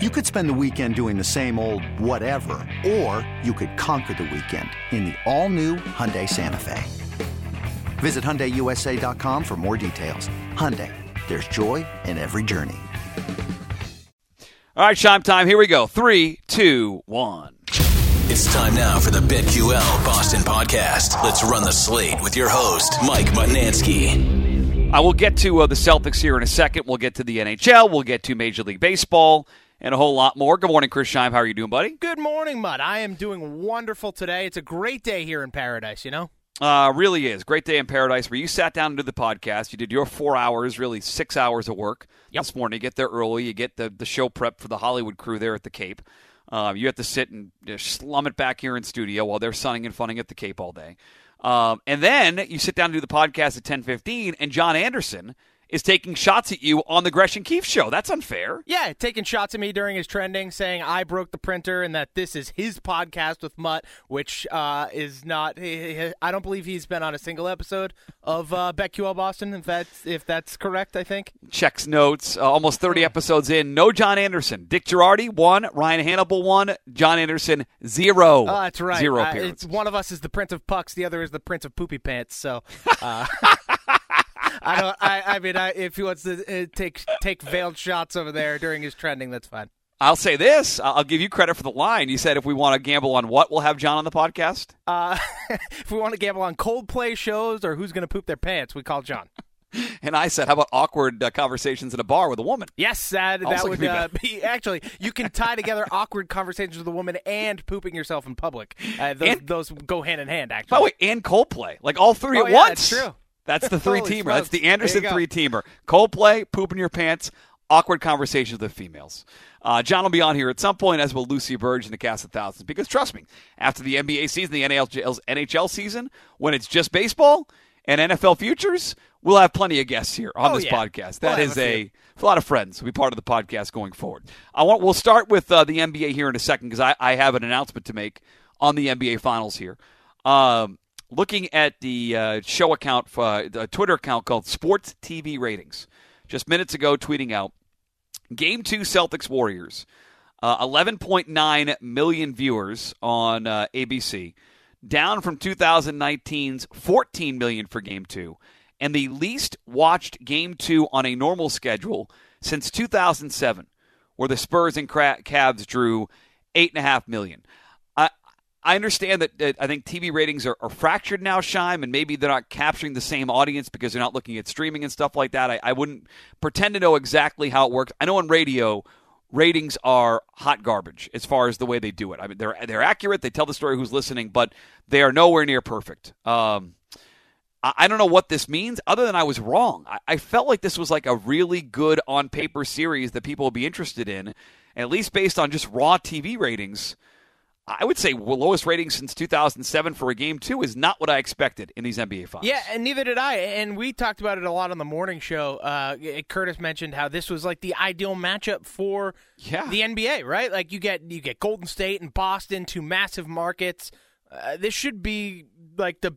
You could spend the weekend doing the same old whatever, or you could conquer the weekend in the all-new Hyundai Santa Fe. Visit HyundaiUSA.com for more details. Hyundai, there's joy in every journey. All right, Shime time. Here we go. Three, two, one. It's time now for the BetQL Boston podcast. Let's run the slate with your host, Mike Mutnansky. I will get to uh, the Celtics here in a second. We'll get to the NHL. We'll get to Major League Baseball and a whole lot more. Good morning, Chris Scheim. How are you doing, buddy? Good morning, Mutt. I am doing wonderful today. It's a great day here in paradise, you know? Uh, really is. Great day in paradise where you sat down and did the podcast. You did your four hours, really six hours of work Yep. this morning. You get there early. You get the, the show prep for the Hollywood crew there at the Cape. Um, you have to sit and slum it back here in studio while they're sunning and funning at the Cape all day. Um, and then you sit down and do the podcast at 10.15, and John Anderson is taking shots at you on the Gresham Keefe show. That's unfair. Yeah, taking shots at me during his trending, saying I broke the printer and that this is his podcast with Mutt, which uh, is not. I don't believe he's been on a single episode of uh, BetQL Boston. If that's if that's correct, I think. checks notes. Uh, almost 30 episodes in. No John Anderson. Dick Girardi, one. Ryan Hannable, one. John Anderson, zero. Oh, that's right. Zero Uh, one of us is the Prince of Pucks, the other is the Prince of Poopy Pants. So, uh, I don't. I, I mean, I, if he wants to uh, take take veiled shots over there during his trending, that's fine. I'll say this. I'll give you credit for the line. You said if we want to gamble on what, we'll have John on the podcast. Uh, if we want to gamble on Coldplay shows or who's going to poop their pants, we call John. And I said, how about awkward uh, conversations in a bar with a woman? Yes, that, Also that would be uh, be actually. You can tie together awkward conversations with a woman and pooping yourself in public. Uh, those, And- those go hand in hand. Actually, By the way, and Coldplay. Like all three Oh, at yeah, once. that's true. That's the three teamer. That's the Anderson three teamer. Coldplay, poop in your pants, awkward conversations with the females. Uh, John will be on here at some point, as will Lucy Burge and the cast of thousands. Because trust me, after the NBA season, the NHL, NHL season, when it's just baseball and NFL futures, we'll have plenty of guests here on Oh, this yeah. podcast. We'll is a a, a lot of friends will be part of the podcast going forward. I want we'll start with uh, the NBA here in a second because I, I have an announcement to make on the NBA Finals here. Um, looking at the uh, show account, uh, the Twitter account called Sports TV Ratings, just minutes ago, tweeting out Game Two Celtics Warriors, uh, 11.9 million viewers on uh, ABC, down from 2019's 14 million for Game Two, and the least watched Game Two on a normal schedule since 2007, where the Spurs and Cavs drew eight and a half million. I understand that, that I think TV ratings are, are fractured now, Shime, and maybe they're not capturing the same audience because they're not looking at streaming and stuff like that. I, I wouldn't pretend to know exactly how it works. I know on radio, ratings are hot garbage as far as the way they do it. I mean, they're they're accurate. They tell the story who's listening, but they are nowhere near perfect. Um, I I don't know what this means, other than I was wrong. I, I felt like this was like a really good on paper series that people would be interested in, at least based on just raw TV ratings. I would say lowest rating since 2007 for a game two is not what I expected in these NBA finals. Yeah, and neither did I. And we talked about it a lot on the morning show. Uh, Curtis mentioned how this was like the ideal matchup for Yeah. the NBA, right? Like you get you get Golden State and Boston, two massive markets. Uh, this should be like the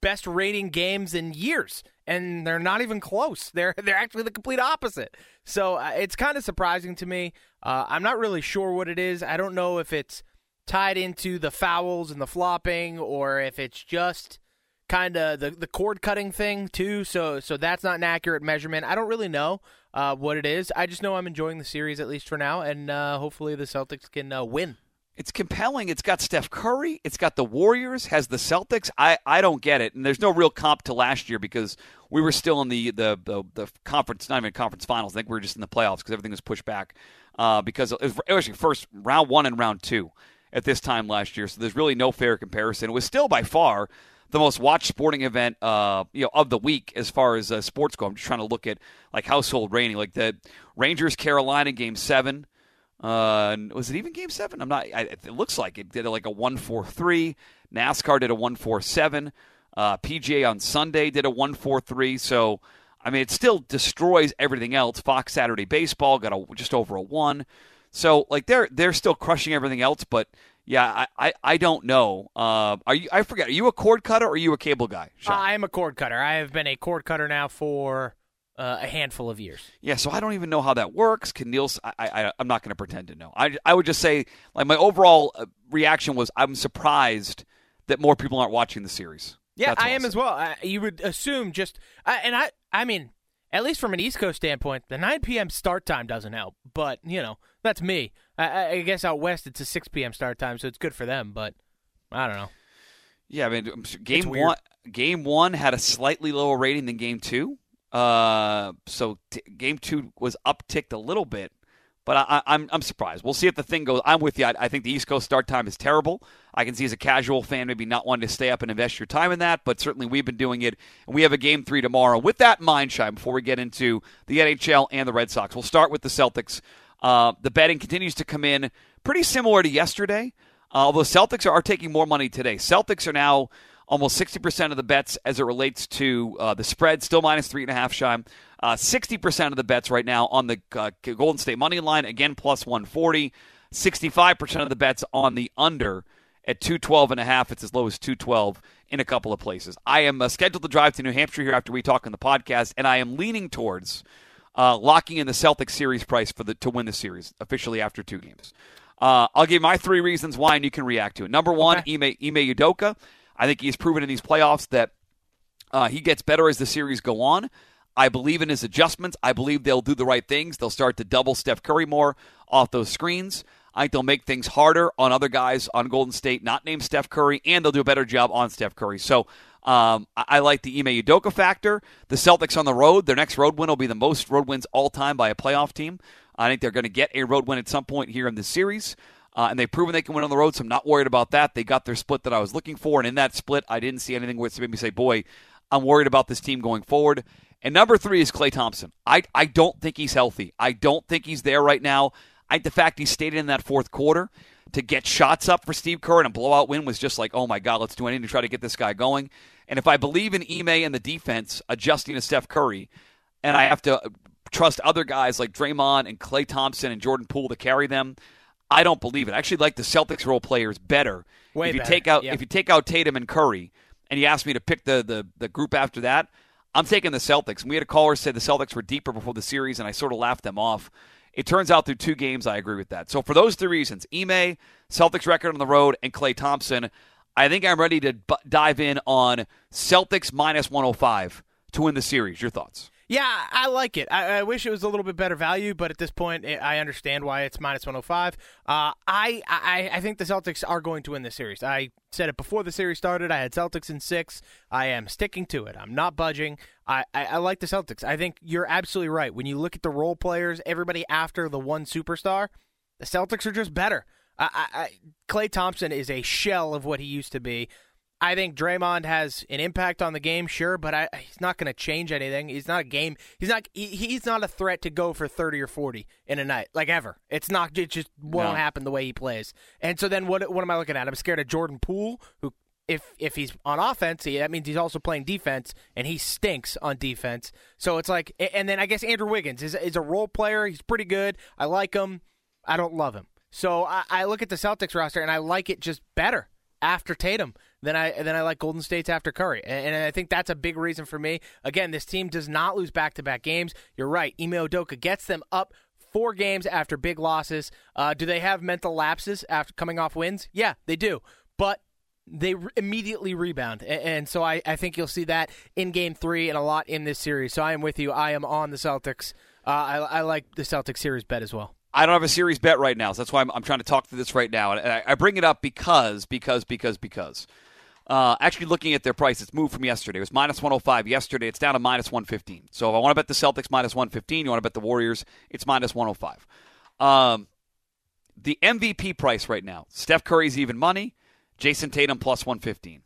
best rating games in years, and they're not even close. They're they're actually the complete opposite. So uh, it's kind of surprising to me. Uh, I'm not really sure what it is. I don't know if it's tied into the fouls and the flopping, or if it's just kind of the the cord cutting thing too. So so that's not an accurate measurement. I don't really know uh, what it is. I just know I'm enjoying the series at least for now, and uh, hopefully the Celtics can uh, win. It's compelling. It's got Steph Curry. It's got the Warriors. Has the Celtics. I, I don't get it. And there's no real comp to last year because we were still in the the the, the conference, not even conference finals. I think we were just in the playoffs because everything was pushed back. Uh, because it was, it was actually first round one and round two at this time last year. So there's really no fair comparison. It was still by far the most watched sporting event uh, you know of the week as far as uh, sports go. I'm just trying to look at like household rating, like the Rangers Carolina game seven. Uh, was it even Game Seven? I'm not. I, it looks like it did like a one four three. NASCAR did a one four seven. Uh, PGA on Sunday did a one four three. So I mean, it still destroys everything else. Fox Saturday Baseball got a just over a one. So like they're they're still crushing everything else, but yeah, I, I, I don't know. Uh, are you? I forget. Are you a cord cutter or are you a cable guy? Sean? I am a cord cutter. I have been a cord cutter now for uh, a handful of years. Yeah, so I don't even know how that works. Can Niels? I, I I'm not going to pretend to know. I I would just say like my overall uh, reaction was I'm surprised that more people aren't watching the series. Yeah, I am as well. I, you would assume just, I, and I, I mean, at least from an East Coast standpoint, the 9 p.m. start time doesn't help. But you know, that's me. I- I, guess out west it's a 6 p.m. start time, so it's good for them. But I don't know. Yeah, I mean, game one, game one had a slightly lower rating than game two. Uh, so t- game two was upticked a little bit, but I, I, I'm I'm surprised. We'll see if the thing goes. I'm with you. I, I think the East Coast start time is terrible. I can see as a casual fan maybe not wanting to stay up and invest your time in that, but certainly we've been doing it, and we have a game three tomorrow. With that mind, Shime, before we get into the NHL and the Red Sox, we'll start with the Celtics. Uh, the betting continues to come in pretty similar to yesterday. Uh, although Celtics are, are taking more money today. Celtics are now almost 60% of the bets as it relates to uh, the spread, still minus three and a half, Shime. Uh, 60% of the bets right now on the uh, Golden State money line, again, plus 140. 65% of the bets on the under at 212 and a half. It's as low as 212 in a couple of places. I am uh, scheduled to drive to New Hampshire here after we talk on the podcast, and I am leaning towards uh, locking in the Celtics series price for the to win the series officially after two games. Uh, I'll give my three reasons why, and you can react to it. Number one, Ime, Ime Udoka. I think he's proven in these playoffs that uh, he gets better as the series go on. I believe in his adjustments. I believe they'll do the right things. They'll start to double Steph Curry more off those screens. I think they'll make things harder on other guys on Golden State, not named Steph Curry, and they'll do a better job on Steph Curry. So um, I, I like the Ime Udoka factor. The Celtics on the road, their next road win will be the most road wins all time by a playoff team. I think they're going to get a road win at some point here in this series. Uh, and they've proven they can win on the road, so I'm not worried about that. They got their split that I was looking for, and in that split, I didn't see anything which made me say, boy, I'm worried about this team going forward. And number three is Klay Thompson. I, I don't think he's healthy. I don't think he's there right now. I the fact he stayed in that fourth quarter to get shots up for Steve Kerr and a blowout win was just like, oh my God, let's do anything to try to get this guy going. And if I believe in Ime and the defense adjusting to Steph Curry, and I have to trust other guys like Draymond and Klay Thompson and Jordan Poole to carry them, I don't believe it. I actually like the Celtics role players better. Way if you better, take out yep. if you take out Tatum and Curry, and you ask me to pick the, the the group after that, I'm taking the Celtics. And we had a caller say the Celtics were deeper before the series, and I sort of laughed them off. It turns out through two games, I agree with that. So for those three reasons, Ime, Celtics record on the road, and Klay Thompson, I think I'm ready to b- dive in on Celtics minus 105 to win the series. Your thoughts? Yeah, I like it. I, I wish it was a little bit better value, but at this point, I I understand why it's minus 105. Uh, I, I I think the Celtics are going to win this series. I said it before the series started. I had Celtics in six. I am sticking to it. I'm not budging. I, I, I like the Celtics. I think you're absolutely right. When you look at the role players, everybody after the one superstar, the Celtics are just better. I, I, Klay Thompson is a shell of what he used to be. I think Draymond has an impact on the game, sure, but I, he's not going to change anything. He's not a game. He's not. He, he's not a threat to go for thirty or forty in a night, like ever. It's not. It just won't No. happen the way he plays. And so then, what? What am I looking at? I'm scared of Jordan Poole, who, if if he's on offense, he, that means he's also playing defense, and he stinks on defense. So it's like, and then I guess Andrew Wiggins is is a role player. He's pretty good. I like him. I don't love him. So I, I look at the Celtics roster and I like it just better after Tatum than I than I like Golden State's after Curry, and, and I think that's a big reason for me. Again, this team does not lose back to back games. You're right. Ime Udoka gets them up four games after big losses. Uh, do they have mental lapses after coming off wins? Yeah, they do, but. They re- immediately rebound, A- and so I, I think you'll see that in Game Three and a lot in this series. So I am with you. I am on the Celtics. Uh, I, I like the Celtics series bet as well. I don't have a series bet right now, so that's why I'm, I'm trying to talk through this right now. And I, I bring it up because, because, because, because. Uh, actually, looking at their price, it's moved from yesterday. It was minus 105 yesterday. It's down to minus 115. So if I want to bet the Celtics minus 115, you want to bet the Warriors, it's minus 105. Um, the MVP price right now, Steph Curry's even money, Jayson Tatum plus 115.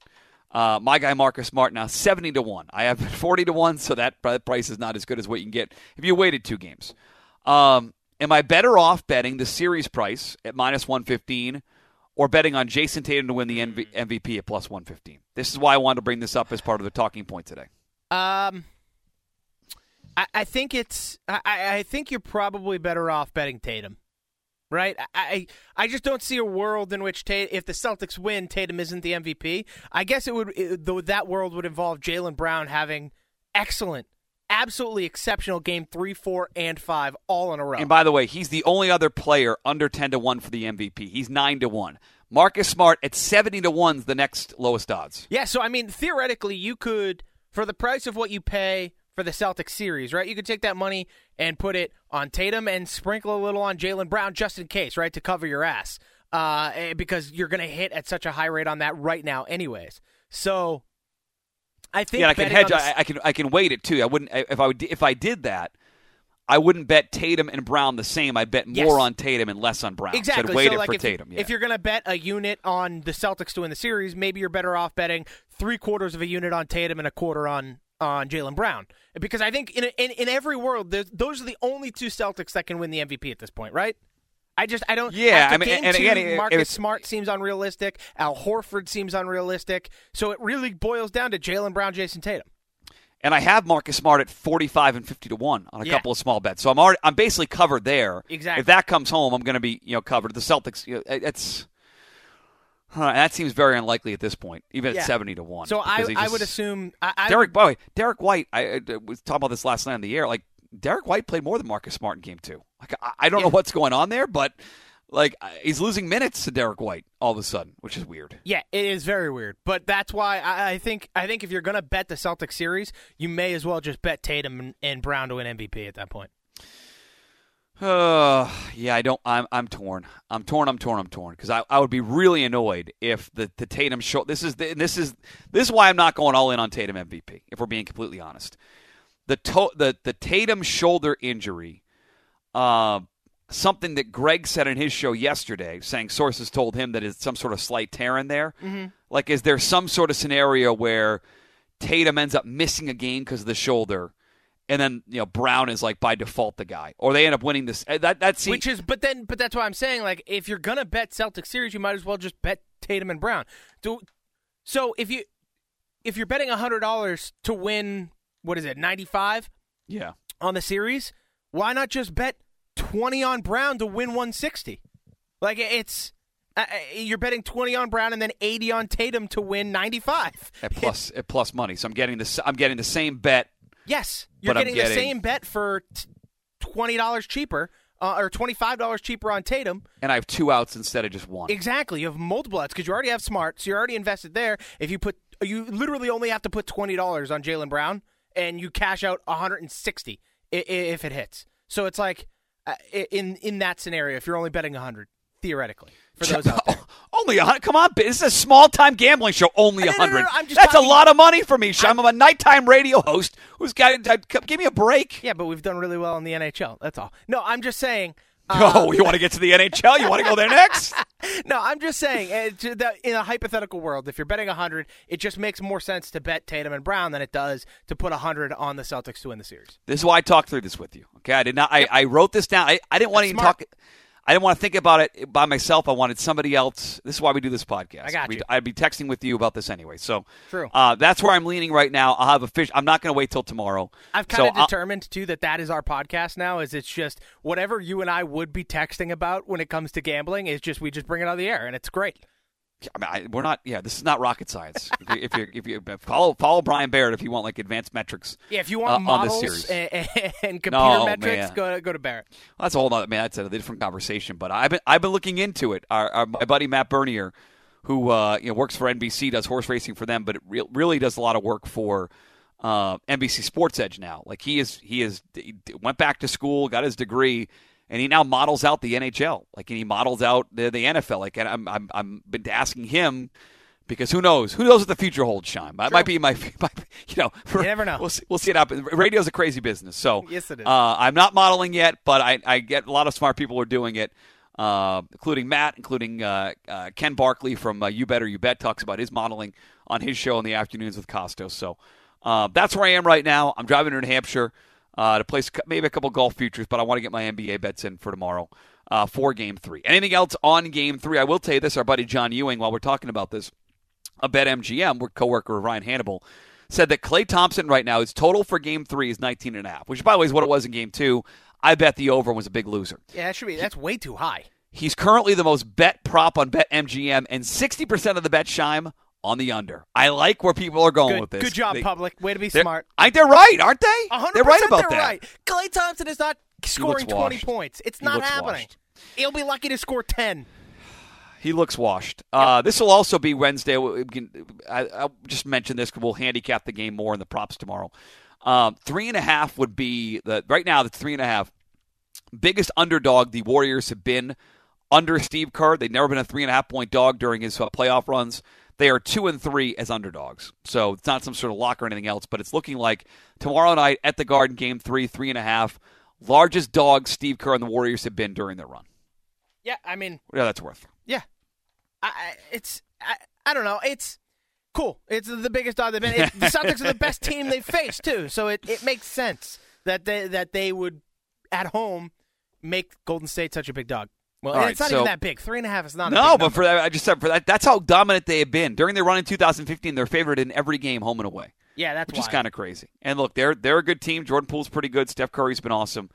Uh, my guy Marcus Smart now 70 to 1. I have 40 to 1, so that price is not as good as what you can get if you waited two games. Um, am I better off betting the series price at minus 115 or betting on Jayson Tatum to win the MV- MVP at plus 115? This is why I wanted to bring this up as part of the talking point today. Um, I, I think it's. I, I think you're probably better off betting Tatum, right? I, I I just don't see a world in which Tatum, if the Celtics win, Tatum isn't the MVP. I guess it would. It, though that world would involve Jaylen Brown having excellent, absolutely exceptional game three, four, and five all in a row. And by the way, he's the only other player under 10 to 1 for the MVP. He's 9 to 1. Marcus Smart at 70 to 1 is the next lowest odds. yeah, so I mean, theoretically, you could, for the price of what you pay for the Celtics series, right? You could take that money and put it on Tatum and sprinkle a little on Jaylen Brown just in case, right, to cover your ass, uh, eh, because you're going to hit at such a high rate on that right now, anyways. So. I think Yeah, I can hedge. the- I, I can. I can weight it too. I wouldn't if I would if I did that. I wouldn't bet Tatum and Brown the same. I'd bet Yes. more on Tatum and less on Brown. Exactly. So I'd weight so it like for if, Tatum. Yeah. if you're going to bet a unit on the Celtics to win the series, maybe you're better off betting three quarters of a unit on Tatum and a quarter on on Jaylen Brown. Because I think in in, in every world, those are the only two Celtics that can win the MVP at this point, right? I just I don't. Yeah, I mean, game and two, again, it- Marcus it's- Smart seems unrealistic. Al Horford seems unrealistic. So it really boils down to Jaylen Brown, Jayson Tatum. and I have Marcus Smart at 45 and 50 to 1 on a Yeah. couple of small bets. So I'm already I'm basically covered there. Exactly. If that comes home, I'm going to be, you know, covered. The Celtics you know, it's huh, that seems very unlikely at this point, even Yeah. at 70 to 1. So I he I would assume I, I Derek boy, Derrick White, I, I was talking about this last night on the air. Like Derrick White played more than Marcus Smart in game 2. Like I, I don't know what's going on there, but like he's losing minutes to Derrick White all of a sudden, which is weird. Yeah, it is very weird, but that's why I, I think I think if you're gonna bet the Celtics series, you may as well just bet Tatum and, and Brown to win MVP at that point. Uh, yeah, I don't. I'm I'm torn. I'm torn. I'm torn. I'm torn because I, I would be really annoyed if the the Tatum show. This is the, this is this is why I'm not going all in on Tatum MVP. If we're being completely honest, the to, the the Tatum shoulder injury, uh, something that Greg said in his show yesterday, saying sources told him that it's some sort of slight tear in there. Mm-hmm. Like, is there some sort of scenario where Tatum ends up missing a game because of the shoulder? And then you know Brown is like by default the guy, or they end up winning this. uh, That that's Which is, but then, but that's why I'm saying, like, if you're gonna bet Celtics series, you might as well just bet Tatum and Brown. Do so if you if you're betting hundred dollars to win, what is it, ninety five yeah. on the series? Why not just bet twenty on Brown to win one sixty? Like it's. Uh, uh, you're betting 20 on Brown and then 80 on Tatum to win 95. at plus at plus money. So I'm getting this. I'm getting the same bet. Yes, you're I'm getting, the same bet for twenty dollars cheaper, uh, or twenty five dollars cheaper on Tatum. And I have two outs instead of just one. Exactly, you have multiple outs because you already have Smart, so you're already invested there. If you put, you literally only have to put twenty dollars on Jaylen Brown, and you cash out one hundred and sixty if it hits. So it's like uh, in in that scenario, if you're only betting a hundred theoretically for those out there. Only a hundred. Come on, this is a small time gambling show. Only No, a no, no, hundred. no, I'm just That's talking- a lot of money for me. I'm a nighttime radio host who's got. Give me a break. Yeah, but we've done really well in the NHL. That's all. No, I'm just saying. Uh, Oh, you want to get to the NHL? You want to go there next? No, I'm just saying, the, in a hypothetical world, if you're betting 100, it just makes more sense to bet Tatum and Brown than it does to put 100 on the Celtics to win the series. This is why I talked through this with you. Okay, I did not. I, I wrote this down. I, I didn't want to even smart. talk. I didn't want to think about it by myself. I wanted somebody else. This is why we do this podcast. I got We'd- you. I'd be texting with you about this anyway. So True. Uh, that's where I'm leaning right now. I'll have a fish. I'm not going to wait till tomorrow. I've kind of I'll- determined, too, that that is our podcast now, is it's just whatever you and I would be texting about when it comes to gambling is just, we just bring it on the air, and it's great. I mean, I, we're not. Yeah, this is not rocket science. if you if you if you follow follow Brian Barrett if you want like advanced metrics. Yeah, if you uh, want on this models series. and, and computer No, metrics, man. go, go to Barrett. Well, that's a whole other man. That's a different conversation. But I've been I've been looking into it. Our, our my buddy Matt Bernier, who uh, you know works for NBC, does horse racing for them, but it re- really does a lot of work for uh, NBC Sports Edge now. Like he is he is he went back to school, got his degree, and he now models out the NHL. Like and he models out the, the NFL. Like and I'm I'm I'm been asking him. Because who knows? Who knows what the future holds, Sean? That might be my, my, you know. You never know. We'll see, we'll see it happen. Radio's a crazy business, so Yes, it is. Uh, I'm not modeling yet, but I, I get a lot of smart people are doing it, uh, including Matt, including uh, uh, Ken Barkley from uh, You Better You Bet talks about his modeling on his show in the afternoons with Costos. So uh, that's where I am right now. I'm driving to New Hampshire uh, to place maybe a couple golf futures, but I want to get my NBA bets in for tomorrow uh, for Game Three. Anything else on Game Three? I will tell you this: our buddy John Ewing, while we're talking about this, a bet MGM, we're coworker of Ryan Hannable, said that Klay Thompson right now his total for Game Three is 19 and a half, which by the way is what it was in Game Two. I bet the over was a big loser. Yeah, that should be, that's way too high. He's currently the most bet prop on Bet MGM, and 60% of the bet Shime on the under. I like where people are going Good, with this. good job, They- public. Way to be smart. I they're right, aren't they? 100% They're right about they're that. right. Klay Thompson is not scoring 20 washed. points. It's He not happening. washed. He'll be lucky to score 10. He looks washed. Uh, this will also be Wednesday. I, I'll just mention this because we'll handicap the game more in the props tomorrow. Um, three and a half would be the right now. That's three and a half. Biggest underdog the Warriors have been under Steve Kerr. They've never been a three and a half point dog during his uh, playoff runs. They are two and three as underdogs. So it's not some sort of lock or anything else, but it's looking like tomorrow night at the Garden, game three, three and a half. Largest dog Steve Kerr and the Warriors have been during their run. Yeah, I mean, Yeah, that's worth. yeah. I, it's I, I don't know. It's cool. It's the biggest dog they've been. It, the Celtics are the best team they've faced too, so it, it makes sense that they that they would at home make Golden State such a big dog. Well, right, it's not so- even that big. Three and a half is not. a No, big but for that, I just said for that. That's how dominant they have been during their run in 2015. They're favored in every game, home and away, yeah, that's which is kind of crazy. And look, they're they're a good team. Jordan Poole's pretty good. Steph Curry's been awesome.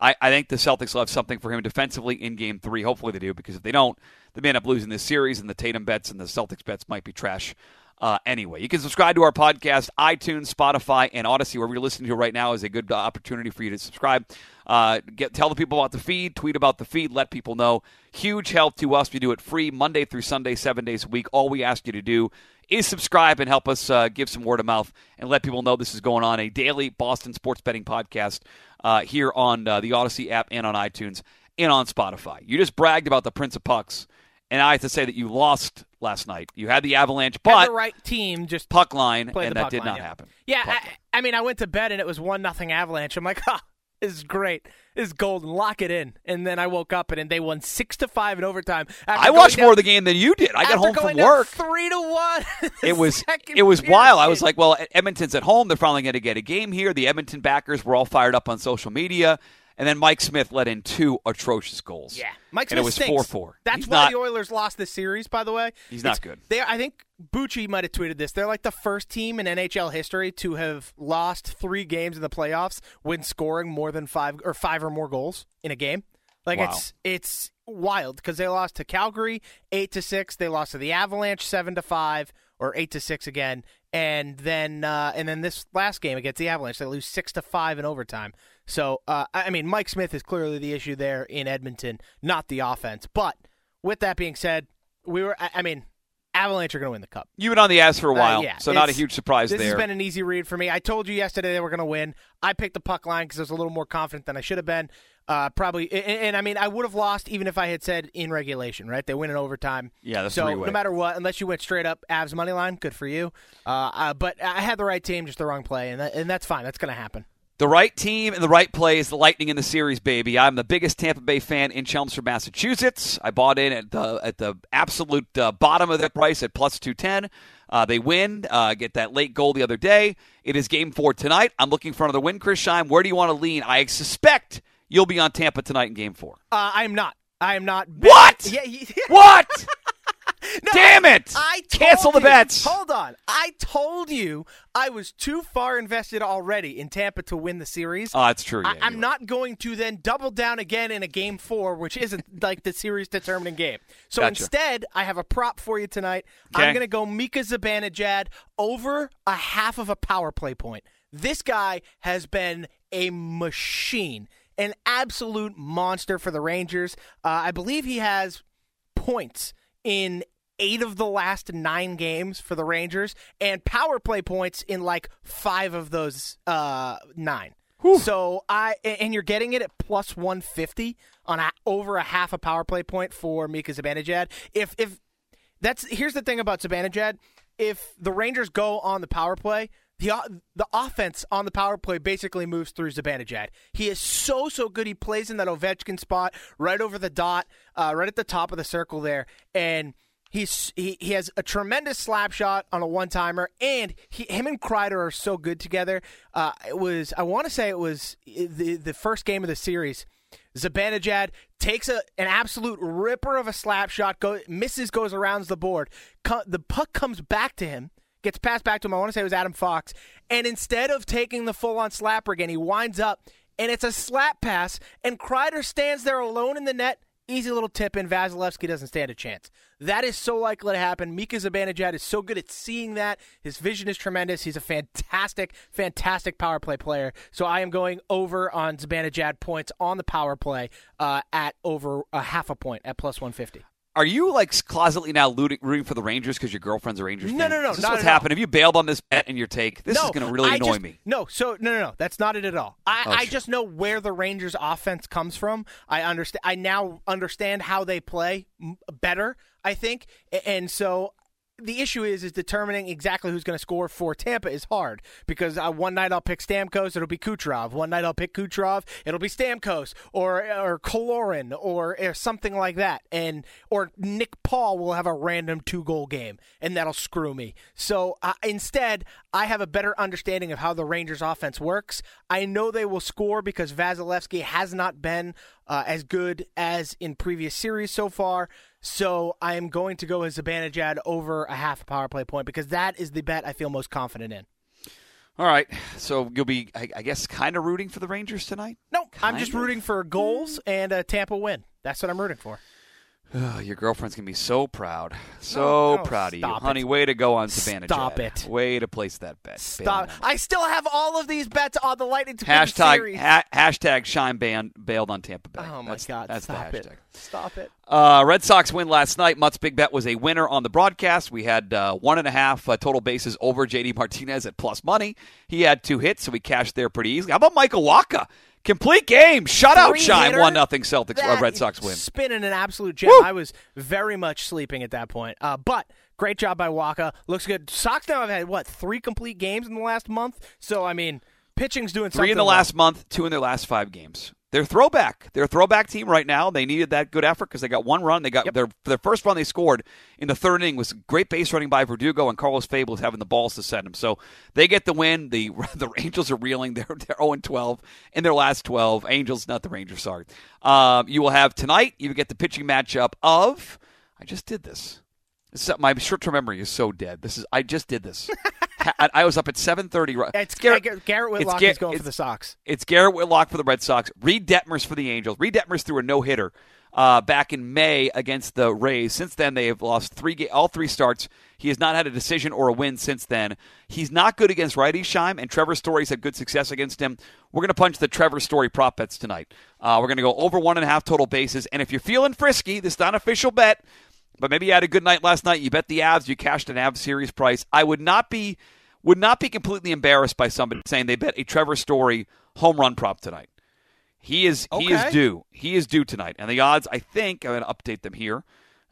I, I think the Celtics will have something for him defensively in Game Three. Hopefully they do, because if they don't, they may end up losing this series. And the Tatum bets and the Celtics bets might be trash. Uh, anyway, you can subscribe to our podcast, iTunes, Spotify, and Audacy. where you're listening to right now is a good opportunity for you to subscribe. Uh, get tell the people about the feed, tweet about the feed, let people know. Huge help to us. We do it free Monday through Sunday, seven days a week. All we ask you to do is subscribe and help us uh, give some word of mouth and let people know this is going on. A daily Boston sports betting podcast uh, here on uh, the Audacy app and on iTunes and on Spotify. You just bragged about the Prince of Pucks, and I have to say that you lost last night. You had the Avalanche, Had but the right team just puck line, and that did line, not yeah. happen. Yeah, I, I mean, I went to bed and it was one nothing Avalanche. I'm like, ha, ah, this is great. This is golden. Lock it in. And then I woke up and they won six to five in overtime. I watched down- more of the game than you did. I got home from work. three to one. It was it was period. wild. I was like, well, Edmonton's at home. They're finally going to get a game here. The Edmonton backers were all fired up on social media, and then Mike Smith let in two atrocious goals. Yeah, Mike and Smith it was stinks. four four. That's He's why not, the Oilers lost this series. By the way, He's not good. They, I think Bucci might have tweeted this. They're like the first team in NHL history to have lost three games in the playoffs when scoring more than five or five or more goals in a game. Like Wow. it's it's wild because they lost to Calgary eight to six. They lost to the Avalanche seven to five or eight to six again, and then uh, and then this last game against the Avalanche they lose six to five in overtime. So uh, I mean, Mike Smith is clearly the issue there in Edmonton, not the offense. But with that being said, we were I mean, Avalanche are going to win the cup. You've been on the ass for a Uh, while, yeah, so not a huge surprise This there. has been an easy read for me. I told you yesterday they were going to win. I picked the puck line because I was a little more confident than I should have been. Uh, probably, and, and I mean, I would have lost even if I had said in regulation. Right? They win in overtime. Yeah, the so three-way. no matter what, unless you went straight up Avs money line, good for you. Uh, uh, but I had the right team, just the wrong play, and that, and that's fine. That's going to happen. The right team and the right play is the Lightning in the series, baby. I'm the biggest Tampa Bay fan in Chelmsford, Massachusetts. I bought in at the at the absolute uh, bottom of their price at plus two ten. Uh, they win, uh, get that late goal the other day. It is game four tonight. I'm looking for another win, Chris Scheim. Where do you want to lean? I suspect you'll be on Tampa tonight in game four. Uh, I am not. I am not. What? Yeah. yeah. What? No, Damn it! I Cancel the you- bets. Hold on. I told you I was too far invested already in Tampa to win the series. Oh, that's true. I, yeah, I'm you're not going to then double down again in a game four, which isn't like the series determining game. So Gotcha. instead, I have a prop for you tonight. Okay. I'm going to go Mika Zibanejad over a half of a power play point. This guy has been a machine, an absolute monster for the Rangers. Uh, I believe he has points in eight of the last nine games for the Rangers and power play points in like five of those uh, nine. So I and you're getting it at plus 150 on a, over a half a power play point for Mika Zibanejad. If if that's here's the thing about Zibanejad, if the Rangers go on the power play, the the offense on the power play basically moves through Zibanejad. He is so so good. He plays in that Ovechkin spot right over the dot, uh, right at the top of the circle there, and he's he, he has a tremendous slap shot on a one timer, and he, him and Kreider are so good together. Uh, it was I want to say it was the the first game of the series. Zibanejad takes a an absolute ripper of a slap shot, go, misses, goes around the board. Co- the puck comes back to him, gets passed back to him. I want to say it was Adam Fox, and instead of taking the full on slapper again, he winds up and it's a slap pass, and Kreider stands there alone in the net Easy little tip in. Vasilevskiy doesn't stand a chance. That is so likely to happen. Mika Zibanejad is so good at seeing that. His vision is tremendous. He's a fantastic, fantastic power play player. So I am going over on Zibanejad points on the power play uh, at over a half a point at plus 150. Are you like closetly now rooting, rooting for the Rangers because your girlfriend's a Rangers No, fan? no, no, Is what's happened? Have you bailed on this bet in your take? This no, is going to really I annoy just- me. No, so no, no, no. That's not it at all. I, Oh, I sure. just know where the Rangers' offense comes from. I understand. I now understand how they play better. I think, and so. The issue is is determining exactly who's going to score for Tampa is hard because uh, one night I'll pick Stamkos, it'll be Kucherov. One night I'll pick Kucherov, it'll be Stamkos or or Killorn or, or something like that. And or Nick Paul will have a random two goal game, and that'll screw me. So uh, instead, I have a better understanding of how the Rangers' offense works. I know they will score because Vasilevskiy has not been uh, as good as in previous series so far. So I am going to go with Zibanejad over a half a power play point because that is the bet I feel most confident in. All right, so you'll be, I, I guess, kind of rooting for the Rangers tonight. No, I'm just rooting for goals and a Tampa win. That's what I'm rooting for. Ugh, your girlfriend's gonna be so proud, so No, no, proud of you, it. honey. Way to go on Savannah. Stop it. Way to place that bet. Stop. I still have all of these bets on the Lightning to Hashtag series. ha- hashtag Shine Band bailed on Tampa Bay. oh my That's- God! that's Stop the it! Stop it! Uh, Red Sox win last night. Mutt's big bet was a winner on the broadcast. We had uh, one and a half uh, total bases over JD Martinez at plus money. He had two hits, so we cashed there pretty easily. How about Michael Wacha? Complete game, shutout Three shine, hitter? one nothing Celtics. Uh, That Red Sox win. Spinning an absolute gem. Woo! I was very much sleeping at that point. Uh, but great job by Wacha. Looks good. Sox now have had what three complete games in the last month. So I mean, pitching's doing something. Three in the well. last month, two in their last five games. They're throwback. They're a throwback team right now. They needed that good effort because they got one run. They got Yep. their their first run they scored in the third inning was great base running by Verdugo and Carlos Febles having the balls to send them. So they get the win. The the Angels are reeling. They're they're 0 12 in their last 12. Angels, not the Rangers. Sorry. Um, you will have tonight. You get the pitching matchup of. I just did this. This is, my short-term memory is so dead. This is I just did this. I, I was up at 7:30. right- It's Garrett- Garrett, Garrett it's Whitlock is going for the Sox. it's Garrett Whitlock for the Red Sox. Reid Detmers for the Angels. Reid Detmers threw a no hitter uh, back in May against the Rays. Since then, they have lost three all three starts. He has not had a decision or a win since then. He's not good against righties, Shime, and Trevor Story's had good success against him. We're going to punch the Trevor Story prop bets tonight. Uh, we're going to go over one and a half total bases. And if you're feeling frisky, this is not an official bet, but maybe you had a good night last night. You bet the Avs. You cashed an Avs series price. I would not be would not be completely embarrassed by somebody saying they bet a Trevor Story home run prop tonight. He is he is due. He is due tonight, and the odds. I think I'm going to update them here.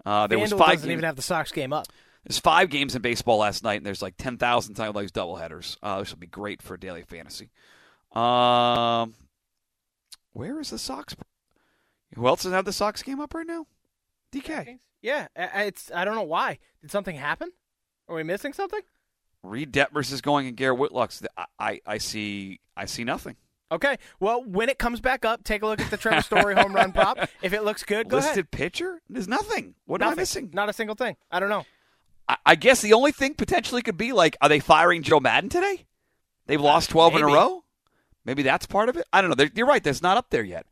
Uh, there was FanDuel five. doesn't games- even have the Sox game up. there's five games in baseball last night, and there's like ten thousand times those doubleheaders. Uh, this will be great for daily fantasy. Um, where is the Sox? Who else doesn't have the Sox game up right now? DK. Yeah, I- it's I don't know why. Did something happen? Are we missing something? Reid Detmers is going and Garrett Whitlock's. I, I, I see I see nothing. Okay. Well, when it comes back up, take a look at the Trevor Story home run prop. If it looks good, go Listed ahead. pitcher? There's nothing. What am I missing? Not a single thing. I don't know. I, I guess the only thing potentially could be like, are they firing Joe Maddon today? They've lost 12 in a row? Maybe that's part of it? I don't know. They're- You're right. That's not up there yet.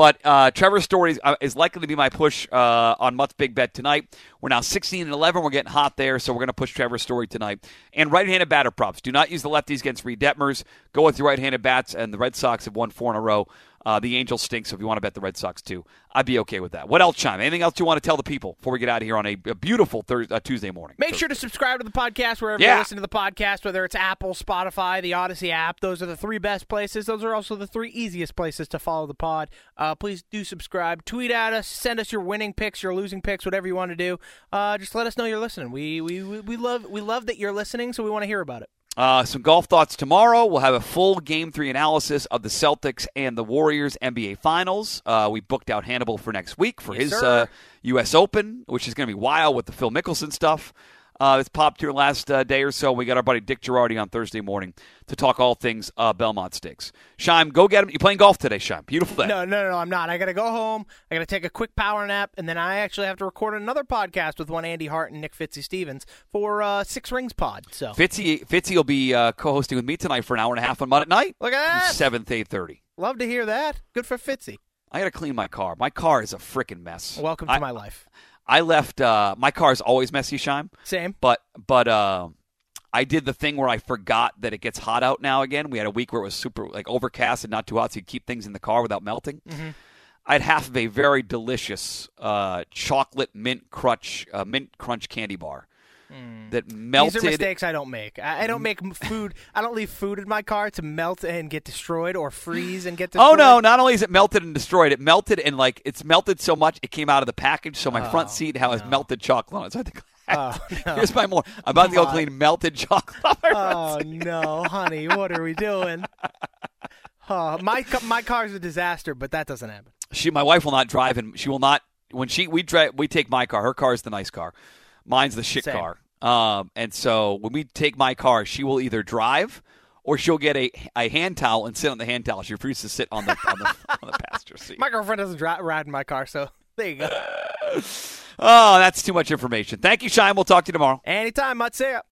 But uh, Trevor Story is, uh, is likely to be my push uh, on Mutt's Big Bet tonight. We're now 16 and 11. We're getting hot there, so we're going to push Trevor Story tonight. And right-handed batter props. Do not use the lefties against Reid Detmers. Go with your right-handed bats, and the Red Sox have won four in a row. Uh, the Angels stink, so if you want to bet the Red Sox too, I'd be okay with that. What else, Shime? Anything else you want to tell the people before we get out of here on a, a beautiful Thursday, uh, Tuesday morning? Make sure to subscribe to the podcast wherever Yeah. you listen to the podcast, whether it's Apple, Spotify, the Audacy app. Those are the three best places. Those are also the three easiest places to follow the pod. Uh, please do subscribe. Tweet at us. Send us your winning picks, your losing picks, whatever you want to do. Uh, just let us know you're listening. We, we we we love we love that you're listening, so we want to hear about it. Uh, some golf thoughts tomorrow. We'll have a full Game Three analysis of the Celtics and the Warriors NBA Finals. Uh, we booked out Hannable for next week for Yes, his uh, U.S. Open, which is going to be wild with the Phil Mickelson stuff. Uh, it's popped here last uh, day or so. We got our buddy Dick Girardi on Thursday morning to talk all things uh, Belmont Stakes. Shime, go get him. You playing golf today, Shime? Beautiful day. No, no, no, I'm not. I got to go home. I got to take a quick power nap, and then I actually have to record another podcast with one Andy Hart and Nick Fitzy Stevens for uh, Six Rings Pod. So Fitzy, Fitzy will be uh, co-hosting with me tonight for an hour and a half on Monday night. look at that. Seventh, eight thirty. Love to hear that. Good for Fitzy. I got to clean my car. My car is a freaking mess. Welcome to I, my life. I left. Uh, my car is always messy, Shime. Same. But but uh, I did the thing where I forgot that it gets hot out now again. We had a week where it was super like overcast and not too hot, so you keep things in the car without melting. Mm-hmm. I had half of a very delicious uh, chocolate mint crunch uh, mint crunch candy bar Mm. that melted. These are mistakes I don't make. I, I don't make food. I don't leave food in my car to melt and get destroyed, or freeze and get destroyed. Oh no! Not only is it melted and destroyed, it melted and like it's melted so much it came out of the package. So my front oh, seat has melted chocolate on it. So I think. Oh, no. Here's my more. I'm about to go on. clean melted chocolate. on my front Oh no, honey, what are we doing? Oh, my ca- my car's a disaster, but that doesn't happen. She, my wife, will not drive, and she will not. When she we drive, we take my car. Her car is the nice car. Mine's the shit Same. car. Um, and so when we take my car, she will either drive or she'll get a, a hand towel and sit on the hand towel. She refuses to sit on the on the, on the passenger seat. My girlfriend doesn't dri- ride in my car, so there you go. Oh, that's too much information. Thank you, Shime. We'll talk to you tomorrow. Anytime, I'd say.